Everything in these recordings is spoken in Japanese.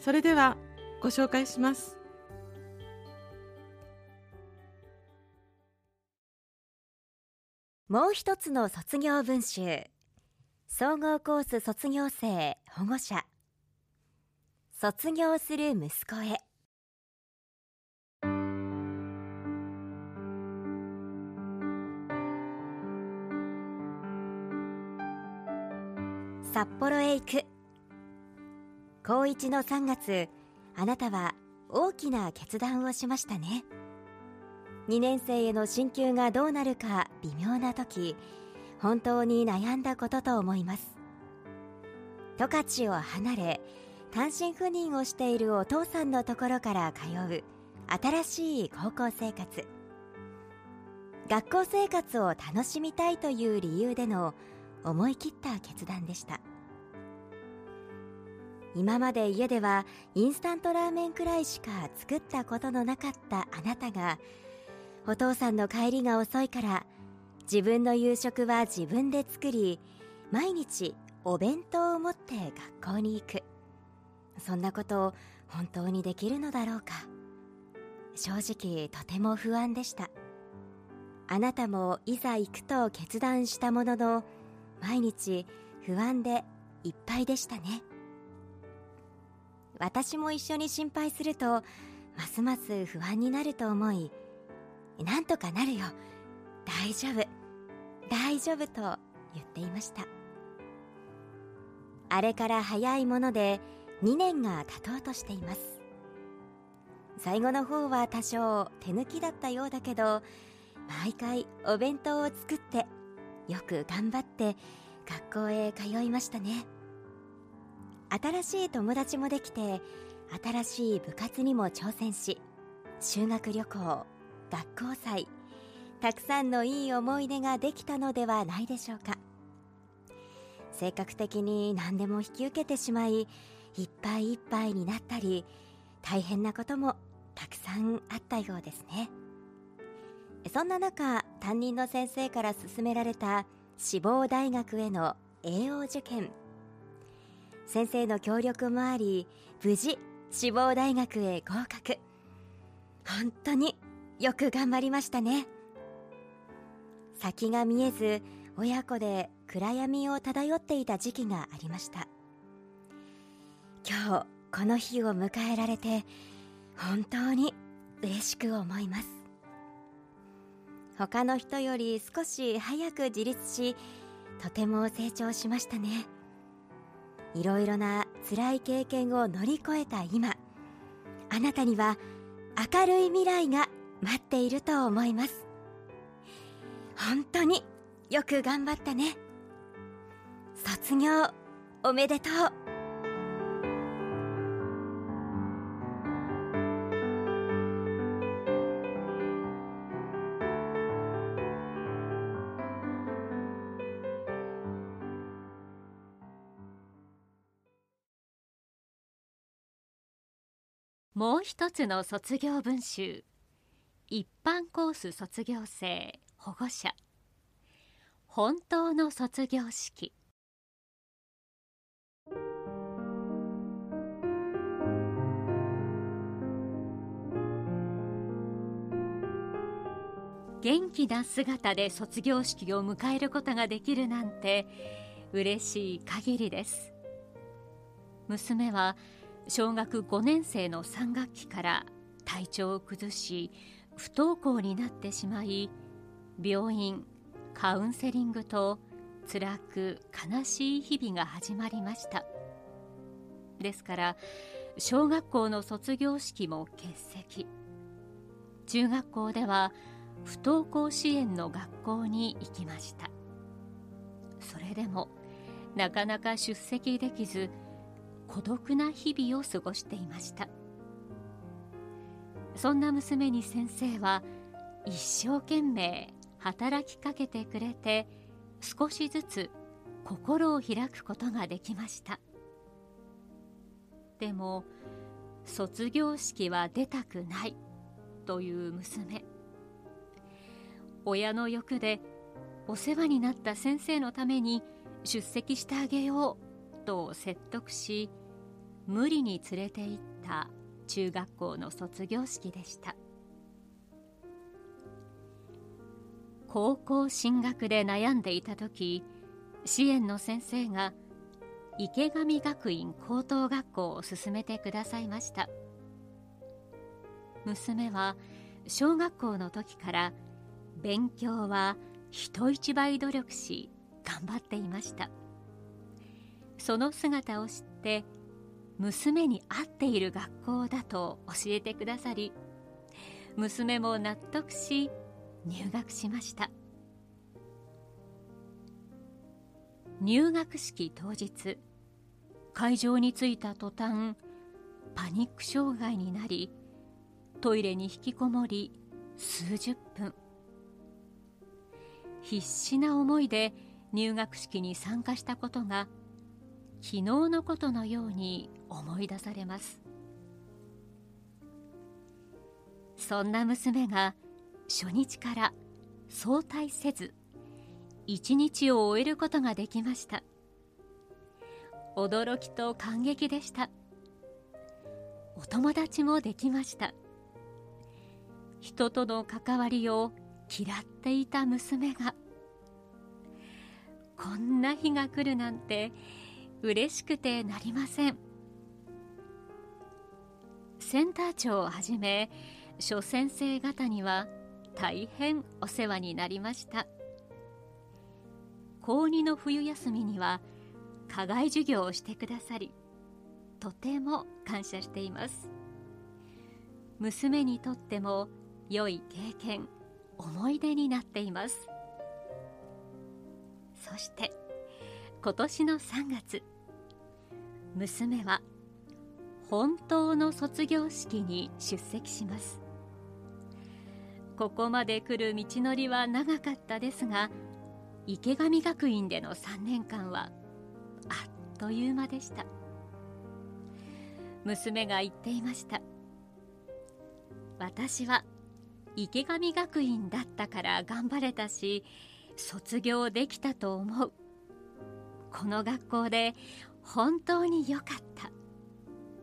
それではご紹介します。もう一つの卒業文集。総合コース卒業生保護者。卒業する息子へ。札幌へ行く。高一の3月あなたは大きな決断をしましたね。2年生への進級がどうなるか微妙な時本当に悩んだことと思います。十勝を離れ単身赴任をしているお父さんのところから通う新しい高校生活。学校生活を楽しみたいという理由での思い切った決断でした。今まで家ではインスタントラーメンくらいしか作ったことのなかったあなたがお父さんの帰りが遅いから自分の夕食は自分で作り毎日お弁当を持って学校に行く。そんなことを本当にできるのだろうか。正直とても不安でした。あなたもいざ行くと決断したものの毎日不安でいっぱいでしたね。私も一緒に心配するとますます不安になると思いなんとかなるよ。大丈夫。大丈夫と言っていました。あれから早いもので2年が経とうとしています。最後の方は多少手抜きだったようだけど毎回お弁当を作ってよく頑張って学校へ通いましたね。新しい友達もできて新しい部活にも挑戦し修学旅行学校祭たくさんのいい思い出ができたのではないでしょうか。性格的に何でも引き受けてしまいいっぱいいっぱいになったり大変なこともたくさんあったようですね。そんな中担任の先生から勧められた志望大学への栄養受験。先生の協力もあり無事志望大学へ合格。本当によく頑張りましたね。先が見えず親子で暗闇を漂っていた時期がありました。今日この日を迎えられて本当に嬉しく思います。他の人より少し早く自立しとても成長しましたね。いろいろな辛い経験を乗り越えた今あなたには明るい未来が待っていると思います。本当によく頑張ったね。卒業おめでとう。もう一つの卒業文集。一般コース卒業生保護者。本当の卒業式。元気な姿で卒業式を迎えることができるなんて嬉しい限りです。娘は小学5年生の3学期から体調を崩し不登校になってしまい病院カウンセリングと辛く悲しい日々が始まりました。ですから小学校の卒業式も欠席。中学校では不登校支援の学校に行きました。それでもなかなか出席できず孤独な日々を過ごしていました。そんな娘に先生は一生懸命働きかけてくれて少しずつ心を開くことができました。でも卒業式は出たくないという娘。親の欲でお世話になった先生のために出席してあげようと説得し無理に連れて行った中学校の卒業式でした。高校進学で悩んでいた時支援の先生が池上学院高等学校を勧めてくださいました。娘は小学校の時から勉強は人一倍努力し頑張っていました。その姿を知って娘に合っている学校だと教えてくださり娘も納得し入学しました。入学式当日会場に着いた途端パニック障害になりトイレに引きこもり数十分。必死な思いで入学式に参加したことが昨日のことのように思い出されます。そんな娘が初日から早退せず一日を終えることができました。驚きと感激でした。お友達もできました。人との関わりを嫌っていた娘がこんな日が来るなんて嬉しくてなりません。センター長をはじめ諸先生方には大変お世話になりました。高2の冬休みには課外授業をしてくださりとても感謝しています。娘にとっても良い経験思い出になっています。そして今年の3月娘は本当の卒業式に出席します。ここまで来る道のりは長かったですが池上学院での3年間はあっという間でした。娘が言っていました。私は池上学院だったから頑張れたし卒業できたと思う。この学校で本当によかった。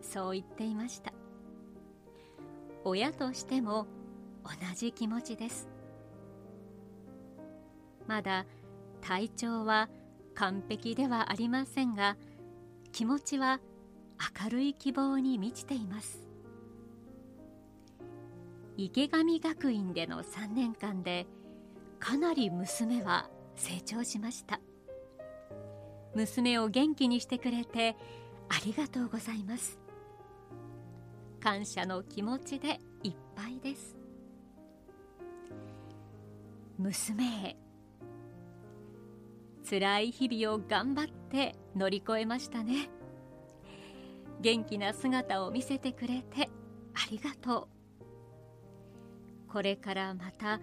そう言っていました。親としても同じ気持ちです。まだ体調は完璧ではありませんが気持ちは明るい希望に満ちています。池上学院での3年間でかなり娘は成長しました。娘を元気にしてくれてありがとうございます。感謝の気持ちでいっぱいです。娘へ辛い日々を頑張って乗り越えましたね。元気な姿を見せてくれてありがとう。これからまた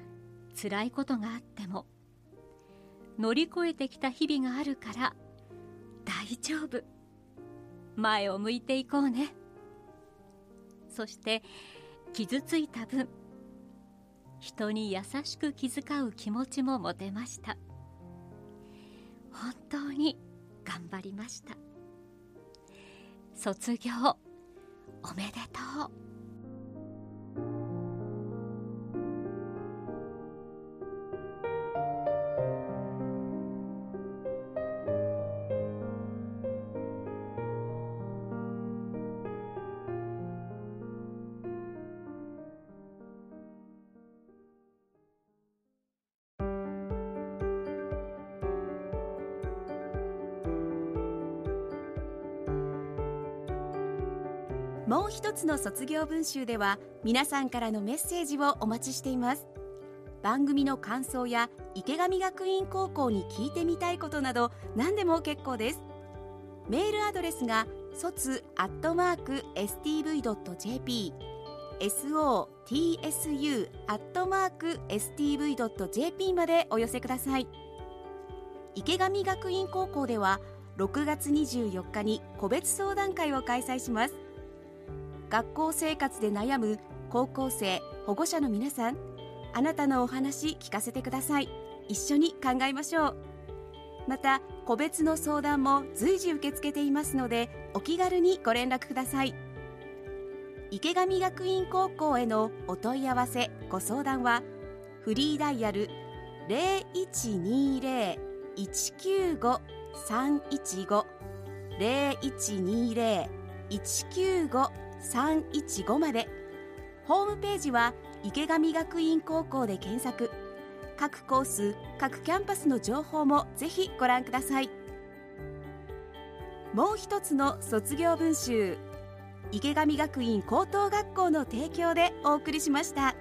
辛いことがあっても乗り越えてきた日々があるから大丈夫。前を向いていこうね。そして傷ついた分人に優しく気遣う気持ちも持てました。本当に頑張りました。卒業おめでとう。もう一つの卒業文集では皆さんからのメッセージをお待ちしています。番組の感想や池上学院高校に聞いてみたいことなど何でも結構です。メールアドレスが卒アットマーク stv.jp sotsu アットマーク stv.jp までお寄せください。池上学院高校では6月24日に個別相談会を開催します。学校生活で悩む高校生保護者の皆さんあなたのお話聞かせてください。一緒に考えましょう。また個別の相談も随時受け付けていますのでお気軽にご連絡ください。池上学院高校へのお問い合わせご相談はフリーダイヤル0120-195-315 0120-195 315まで。ホームページは池上学院高校で検索。各コース各キャンパスの情報もぜひご覧ください。もう一つの卒業文集池上学院高等学校の提供でお送りしました。